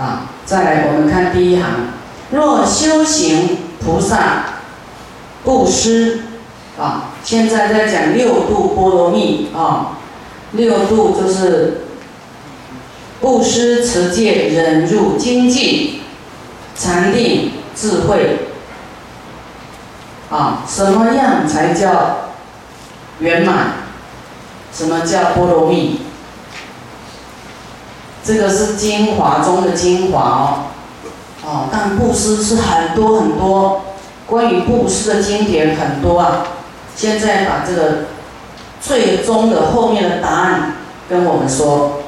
啊，再来我们看第一行，若修行菩萨布施啊，现在在讲六度波罗蜜啊，六度就是布施、持戒、忍辱、精进、禅定、智慧啊，什么样才叫圆满？什么叫波罗蜜？这个是精华中的精华哦，哦，但布施是很多很多，关于布施的经典很多啊。现在把这个最终的后面的答案跟我们说，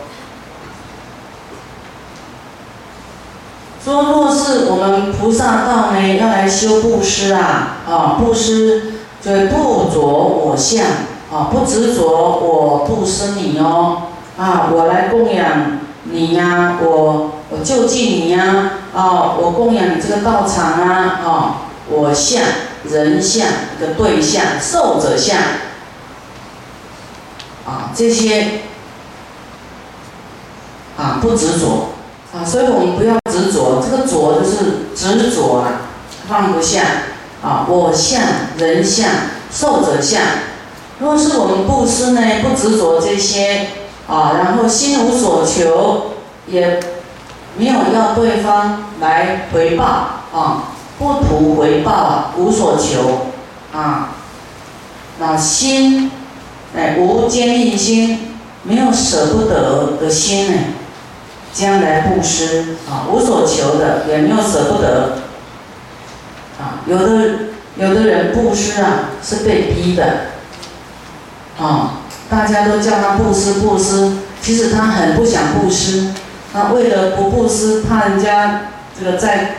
说若是我们菩萨道呢，要来修布施啊，啊，布施就不着我相，啊，不执着我布施你哦，啊，我来供养。你呀，我我救济你呀，啊，我供养你这个道场啊，哦，我相人相的对象受者相，啊，这些啊不执着。啊，所以我们不要执着，这个着就是执着啊，放不下。啊，我相人相受者相，若是我们布施呢，不执着这些。啊，然后心无所求，也没有要对方来回报啊，不图回报，无所求啊，那心哎无坚硬心，没有舍不得的心呢，将来布施啊，无所求的，也没有舍不得啊，有的有的人布施啊是被逼的啊。大家都叫他布施布施，其实他很不想布施，他为了不布施，怕人家这个再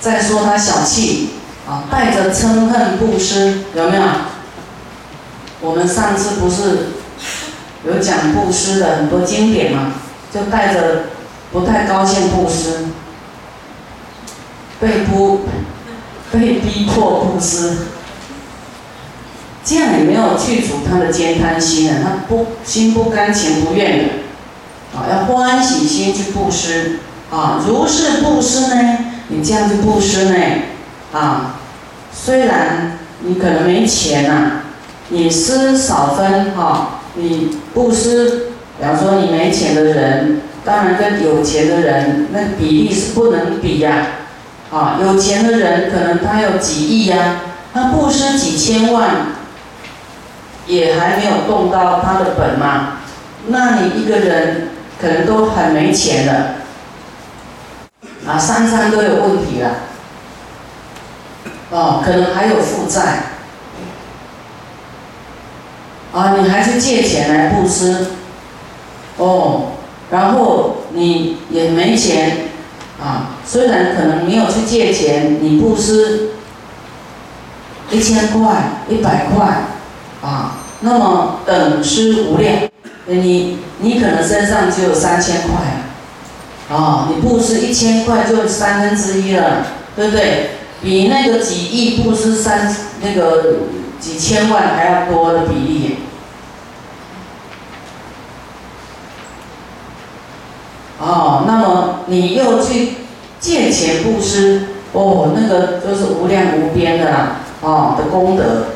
再说他小气啊，带着嗔恨布施，有没有？我们上次不是有讲布施的很多经典嘛，就带着不太高兴布施，被逼被逼迫布施。这样你没有去除他的坚贪心啊，他不心不甘情不愿的，啊，要欢喜心去布施啊，如是布施呢，你这样子布施呢，啊，虽然你可能没钱呐，你施少分哈，你布施，比方说你没钱的人，当然跟有钱的人那比例是不能比呀，啊，有钱的人可能他有几亿呀，他布施几千万。也还没有动到他的本嘛，那你一个人可能都很没钱了，啊，三餐都有问题了，哦，可能还有负债，啊，你还是借钱来布施，哦，然后你也没钱，啊，虽然可能没有去借钱，你布施一千块、一百块。啊，那么等施无量，你你可能身上只有三千块，啊，你布施一千块就三分之一了，对不对？比那个几亿布施三那个几千万还要多的比例。哦，那么你又去借钱布施，哦，那个就是无量无边的啦，哦的功德。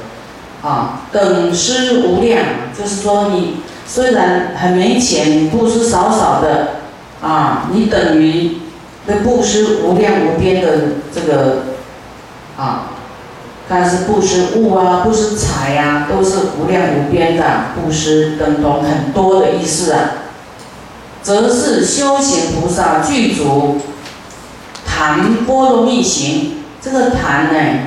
啊，等施无量，就是说你虽然很没钱，你布施少少的，啊，你等于那布施无量无边的这个，啊，但是布施物啊，布施财呀，都是无量无边的布施，等同很多的意思啊，则是修行菩萨具足谈波罗蜜行，这个谈呢？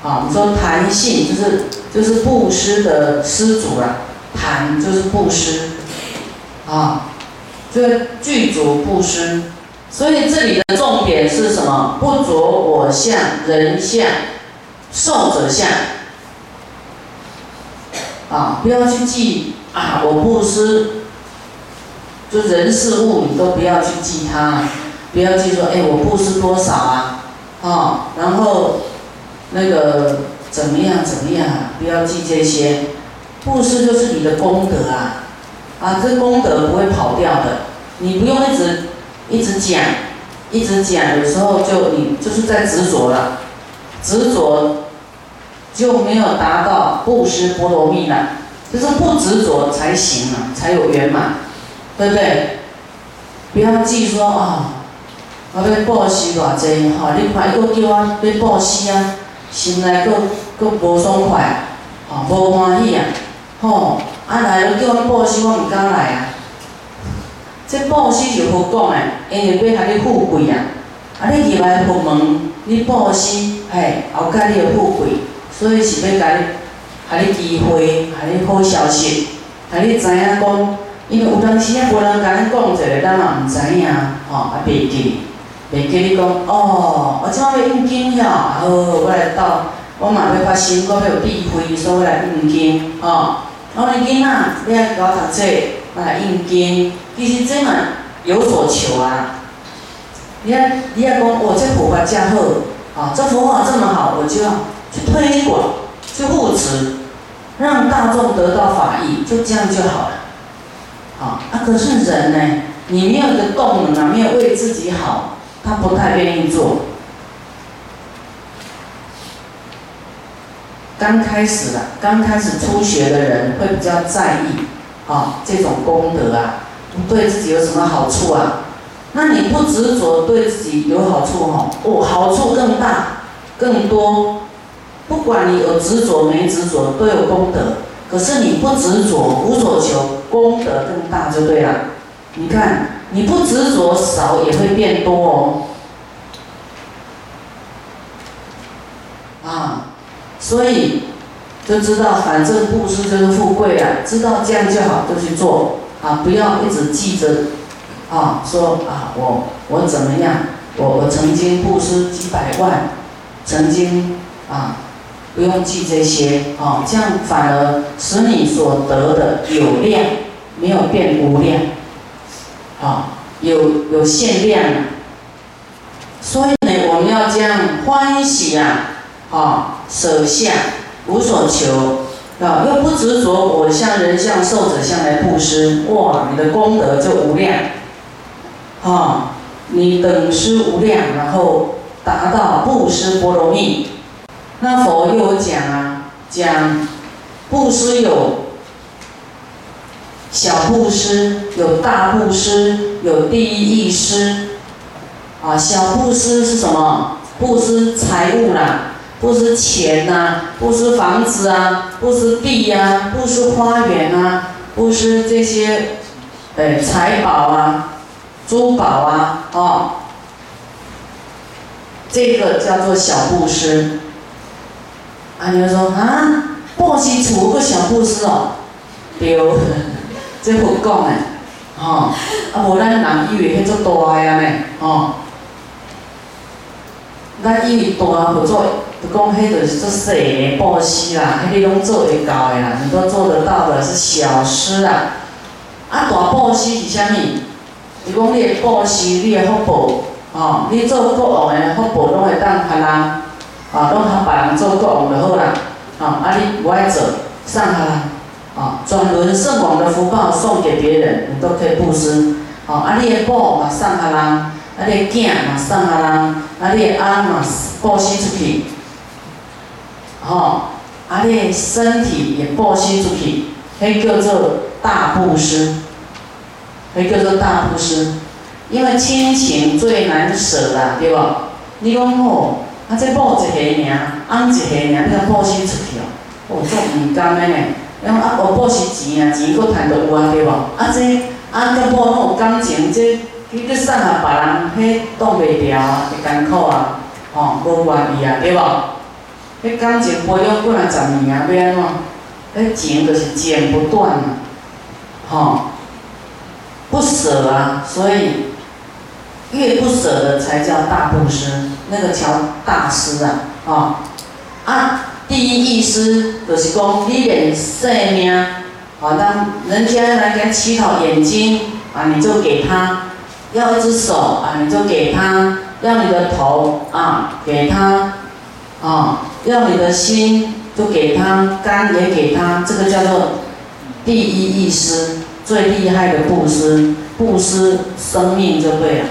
啊，我们说弹性就是就是布施的施主啊，弹就是布施，啊，就是具足布施，所以这里的重点是什么？不着我相、人相、受者相，啊，不要去记啊，我布施，就人事物你都不要去记它，不要记说，哎，我布施多少啊，啊，然后。那个怎么样？怎么样？不要记这些，布施就是你的功德啊！啊，这功德不会跑掉的。你不用一直一直讲，一直讲，有时候就你就是在执着了，执着就没有达到布施波罗蜜了，就是不执着才行啊，才有圆满，对不对？不要记说啊，我要布施偌济，吼，你看伊佫叫我要布施啊，心内佫佫无爽快，吼，无欢喜啊，吼，啊来了叫阮布施，我毋敢来啊。这布施是好讲诶，因为要互你富贵啊，啊你入来佛门，你布施，嘿，后盖你会富贵，所以是要甲你，互你机会，互你好消息，互你知影讲，因为有当时啊无人甲咱讲一个，咱嘛毋知影，吼，啊袂记，袂记你讲，哦，我即摆要印经了，好，我来到，我嘛要发心，我要有智慧，所以我来印经，吼，我讲囡仔，你爱教读册，我来印经。其实真嘛有所求啊！你看，你要讲我这佛法真好，啊，这佛法这么好，我就要去推广、去护持，让大众得到法益，就这样就好了。啊，啊，可是人呢，你没有个动能啊，没有为自己好，他不太愿意做。刚开始的，刚开始初学的人会比较在意，啊，这种功德啊。对自己有什么好处啊？那你不执着，对自己有好处哦？哦，好处更大、更多。不管你有执着没执着，都有功德。可是你不执着，无所求，功德更大就对了。你看，你不执着，少也会变多哦。啊，所以就知道，反正布施就是富贵啊，知道这样就好，就去做。啊，不要一直记着，啊，说啊，我我怎么样？我我曾经布施几百万，曾经啊，不用记这些，啊，这样反而使你所得的有量，没有变无量，啊，有有限量。所以呢，我们要这样欢喜啊，啊，舍下，无所求。啊，又不执着我相、人相、寿者相来布施，哇，你的功德就无量，啊，你等施无量，然后达到布施波罗蜜。那佛又有讲啊，讲布施有小布施，有大布施，有第一义施。啊，小布施是什么？布施财物啦。布施钱呐，布施房子啊，布施地呀，布施花园啊，布施这些，哎，财宝啊，珠宝啊，哦，这个叫做小布施。啊，你们说啊，布施除个小布施哦，丢，这好讲诶，吼，啊，无咱人以为迄做大个呢，吼，咱以为大合作。就讲，迄就是做小的布施啦，迄个拢做会到的啦，你都做得到的是小施啊。啊，大布施是啥物？是讲你的布施，你的福报，吼，你做国王的福报拢会当互人，啊，拢互别人做国王就好啦。吼，啊，你无爱做，送互人，啊，转轮圣王的福报送给别人，你都可以布施。啊，啊，你的宝嘛送互人，啊，你的囝嘛送互人，啊，你的翁嘛布施出去。吼，啊！你身体也布施出去，迄叫做大布施，迄叫做大布施。因为亲情最难舍啦，对无？你讲吼，啊，这布一个尔，翁一个尔，你甲布施出去哦，哦，做毋甘的呢。因为啊，我布施钱啊，钱佫赚着有啊，对无？啊，这啊，甲布拢有感情，这去去送啊别人，迄挡袂牢啊，会艰苦啊，吼，无愿意啊，对无？迄感情培养过来十年啊，要安怎？迄情就是剪不断啊，吼，不舍啊，所以越不舍的才叫大布施，那个叫大师啊，哦，啊，第一义施就是讲你连生命，啊，当人家来给乞讨眼睛啊，你就给他；要一只手啊，你就给他；要你的头啊，给他，啊。要你的心就给他，肝也给他，这个叫做第一义施，最厉害的布施，布施生命就对了。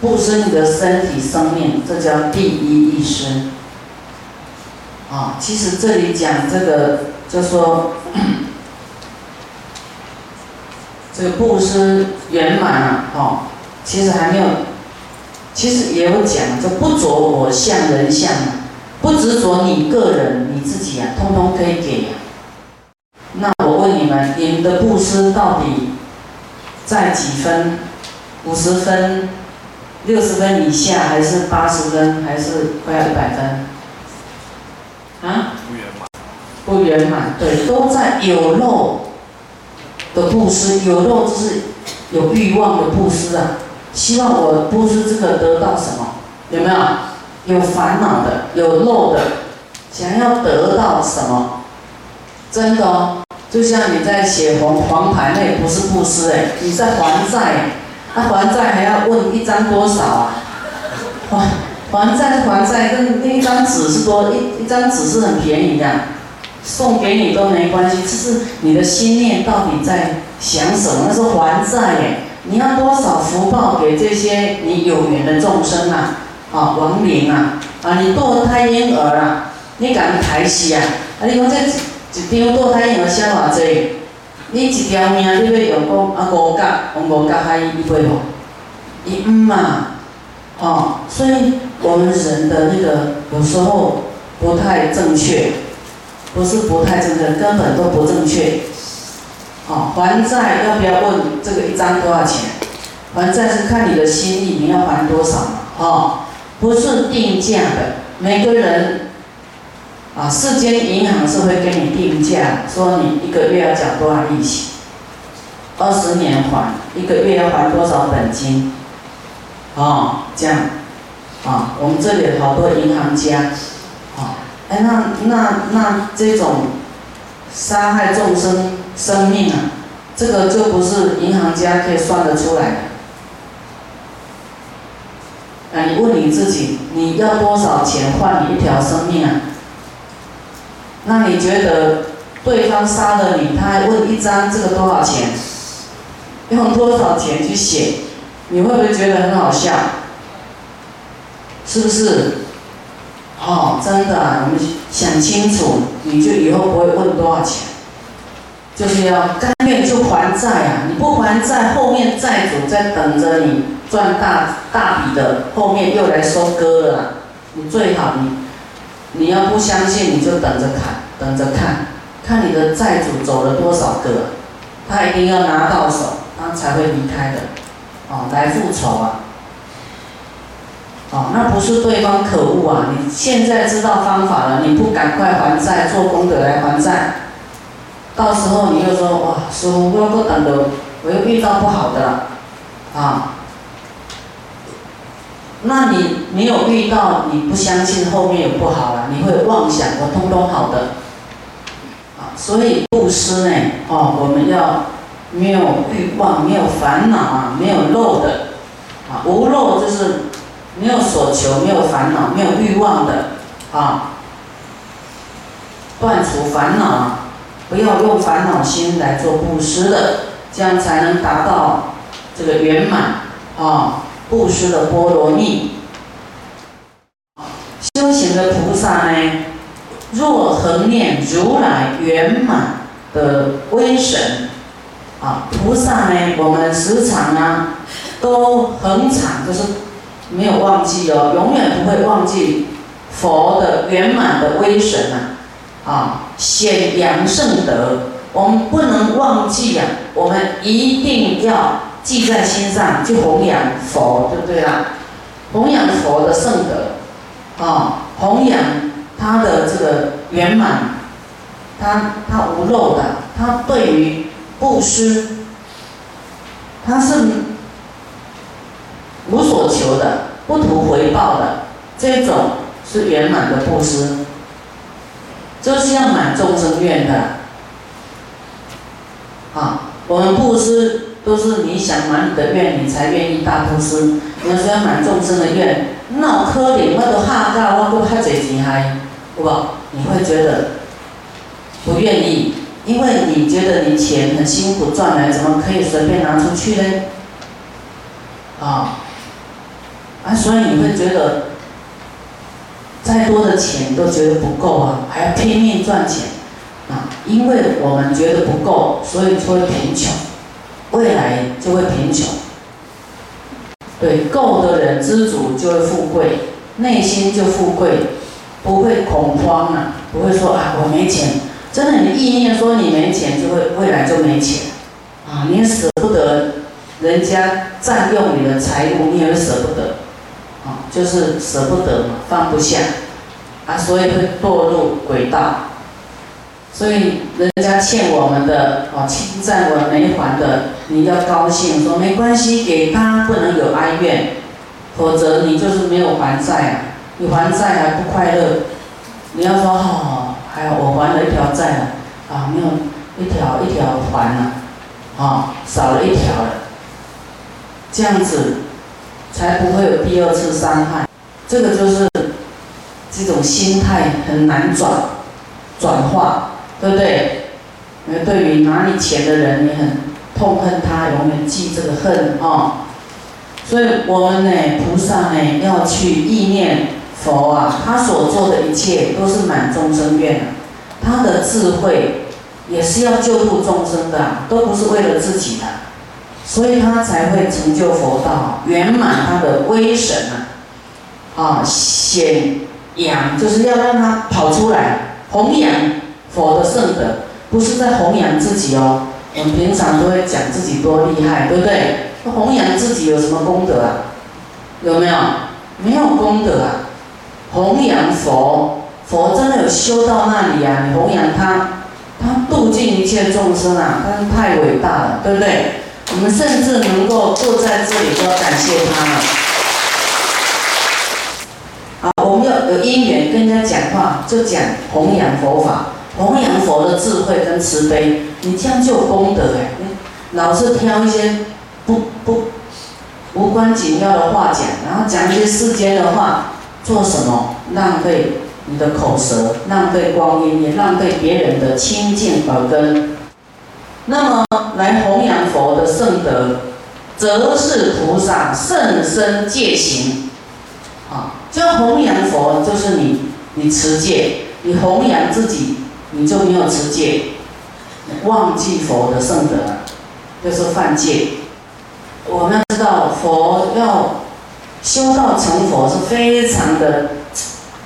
布施你的身体生命，这叫第一义施。啊，其实这里讲这个，就说 这个布施圆满啊，哦，其实还没有，其实也有讲，就不着我相人相不执着你个人你自己啊，通通可以给。那我问你们，你们的布施到底在几分？五十分、六十分以下，还是八十分，还是快要一百分？啊？不圆满。不圆满，对，都在有漏的布施，有漏就是有欲望的布施啊。希望我布施这个得到什么？有没有？有烦恼的，有漏的，想要得到什么？真的哦，就像你在写黄黄牌，那也不是布施哎，你在还债。他还债还要问一张多少啊？还还债是还债，那那一张纸是多一一张纸是很便宜的，送给你都没关系。这是你的心念到底在想什么？那是还债耶，你要多少福报给这些你有缘的众生啊？啊，亡灵啊，啊，你堕胎婴儿啊，你敢抬死啊？啊，你讲这一张堕胎婴儿写偌济？你一条命，你要用讲啊五角，用五角还伊会无？伊毋嘛，哦，所以我们人的那个有时候不太正确，不是不太正确，根本都不正确。哦，还债要不要问这个一张多少钱？还债是看你的心意，你要还多少嘛？哦，不是定价的，每个人。啊，世间银行是会给你定价，说你一个月要缴多少利息，二十年还，一个月要还多少本金，哦，这样，啊，我们这里好多银行家，啊，哎，那那那这种杀害众生生命啊，这个就不是银行家可以算得出来的。啊，你问你自己，你要多少钱换你一条生命啊？那你觉得对方杀了你，他还问一张这个多少钱？用多少钱去写？你会不会觉得很好笑？是不是？哦，真的，我们想清楚，你就以后不会问多少钱，就是要甘愿就还债啊！你不还债，后面债主在等着你赚大大笔的，后面又来收割了。你最好你。你要不相信，你就等着看，等着看，看你的债主走了多少个，他一定要拿到手，他才会离开的，哦，来复仇啊，哦，那不是对方可恶啊，你现在知道方法了，你不赶快还债，做功德来还债，到时候你又说哇，师傅，我不等的，我又遇到不好的了，啊。那你没有遇到，你不相信后面有不好了，你会妄想我通通好的，啊，所以布施呢，哦，我们要没有欲望，没有烦恼啊，没有漏的，啊，无漏就是没有所求，没有烦恼，没有欲望的，啊，断除烦恼，不要用烦恼心来做布施的，这样才能达到这个圆满，啊。布施的波罗蜜，修行的菩萨呢，若恒念如来圆满的威神，啊，菩萨呢，我们时常呢，都恒常，就是没有忘记哦，永远不会忘记佛的圆满的威神呐，啊，显扬圣德，我们不能忘记呀，我们一定要。记在心上，去弘扬佛，对不对啊？弘扬佛的圣德，啊，弘扬他的这个圆满，他他无漏的，他对于布施，他是求的，不图回报的，这种是圆满的布施，就是要满众生愿的，啊，我们布施。都是你想满你的愿，你才愿意大布施。你要说要满众生的愿，那可怜，我都哈到我都哈侪钱还，不？你会觉得不愿意，因为你觉得你钱很辛苦赚来，怎么可以随便拿出去呢？啊，啊，所以你会觉得，再多的钱都觉得不够啊，还要拼命赚钱啊，因为我们觉得不够，所以就会贫穷，未来就会贫穷。对，够的人知足就会富贵，内心就富贵，不会恐慌啊，不会说啊我没钱，真的你意念说你没钱，就会未来就没钱，啊，你舍不得人家占用你的财物，你也舍不得。啊，就是舍不得嘛，放不下，啊，所以会堕入轨道。所以人家欠我们的，哦，欠债我没还的，你要高兴，说没关系，给他不能有哀怨，否则你就是没有还债，你还债还不快乐。你要说哦，还有我还了一条债了，啊，没有一条一条还了，啊，少了一条了，这样子。才不会有第二次伤害，这个就是这种心态很难转转化，对不对？那对于拿你钱的人，你很痛恨他，永远记这个恨啊。所以我们呢，菩萨呢，要去意念佛啊，他所做的一切都是满众生愿的，他的智慧也是要救度众生的，都不是为了自己的。所以他才会成就佛道，圆满他的威神啊！啊，显扬就是要让他跑出来，弘扬佛的圣德，不是在弘扬自己哦。我们平常都会讲自己多厉害，对不对？弘扬自己有什么功德啊？有没有？没有功德啊！弘扬佛，佛真的有修到那里啊？你弘扬他，他度尽一切众生啊！他是太伟大了，对不对？我们甚至能够坐在这里，都要感谢他了。啊，我们要有因缘跟人家讲话，就讲弘扬佛法，弘扬佛的智慧跟慈悲，你这样就功德哎。老是挑一些不不无关紧要的话讲，然后讲一些世间的话，做什么？浪费你的口舌，浪费光阴，也浪费别人的清净耳根。那么来弘扬佛的圣德，则是菩萨甚深戒行。啊，这弘扬佛，就是你你持戒，你弘扬自己，你就没有持戒，忘记佛的圣德，就是犯戒。我们知道佛要修道成佛是非常的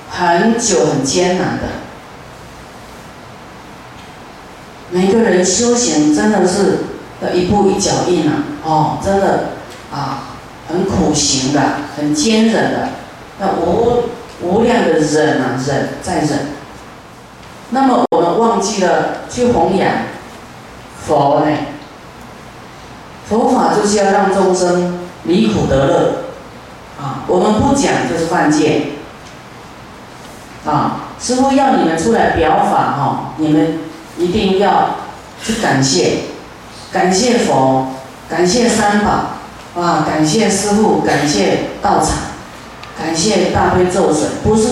很久很艰难的。每个人修行真的是要一步一脚印啊！哦，真的啊，很苦行的，很坚忍的，那无无量的忍啊，忍再忍。那么我们忘记了去弘扬佛呢？佛法就是要让众生离苦得乐啊！我们不讲就是犯戒啊！师傅要你们出来表法哈，你们。一定要去感谢，感谢佛，感谢三宝，啊，感谢师父，感谢道场，感谢大悲咒水。不是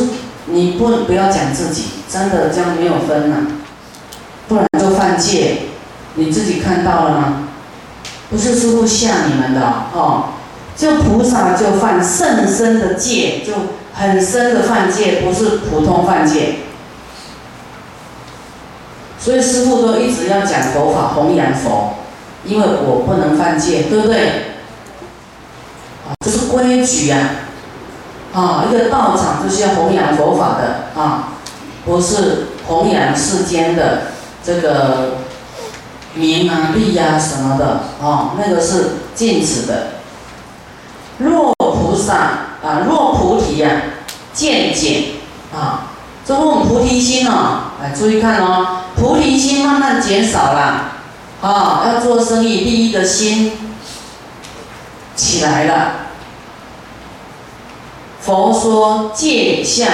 你不不要讲自己，真的这样没有分呐，不然就犯戒。你自己看到了吗？不是师父吓你们的哦，就菩萨就犯甚深的戒，就很深的犯戒，不是普通犯戒。所以师父都一直要讲佛法弘扬佛，因为我不能犯戒，对不对？啊，这是规矩呀！啊，一个道场就是要弘扬佛法的啊，不是弘扬世间的这个名啊利啊什么的啊，那个是禁止的。若菩萨啊，若菩提呀，见解啊。这我们菩提心啊，来注意看哦，菩提心慢慢减少了，啊，要做生意利益的心起来了。佛说戒相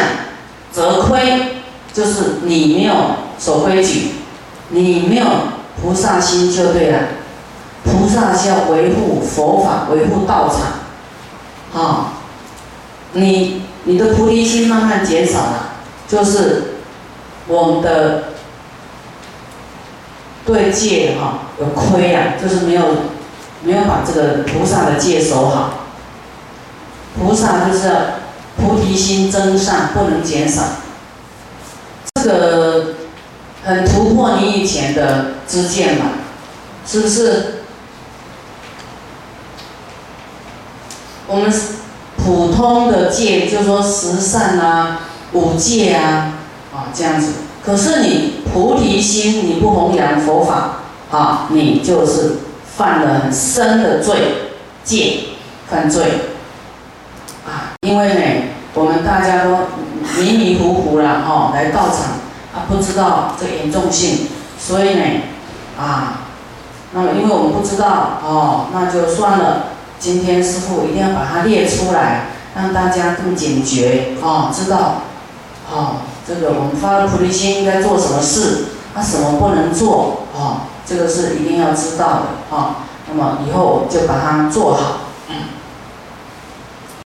则亏，就是你没有守规矩，你没有菩萨心就对了。菩萨是要维护佛法，维护道场，啊，你你的菩提心慢慢减少了。就是我们的对戒哈有亏啊，就是没有没有把这个菩萨的戒守好。菩萨就是菩提心增上，不能减少。这个很突破你以前的知见嘛，是不是？我们普通的戒，就说十善啊、五戒啊，啊这样子。可是你菩提心，你不弘扬佛法，啊，你就是犯了很深的罪戒，犯罪。啊，因为呢，我们大家都迷迷糊糊了，哈，来到场，啊，不知道这严重性，所以呢，啊，那么因为我们不知道，哦，那就算了。今天师傅一定要把它列出来，让大家更警觉，哦，知道，哦，这个我们发了菩提心应该做什么事，那什么不能做，啊，这个是一定要知道的，啊，那么以后就把它做好。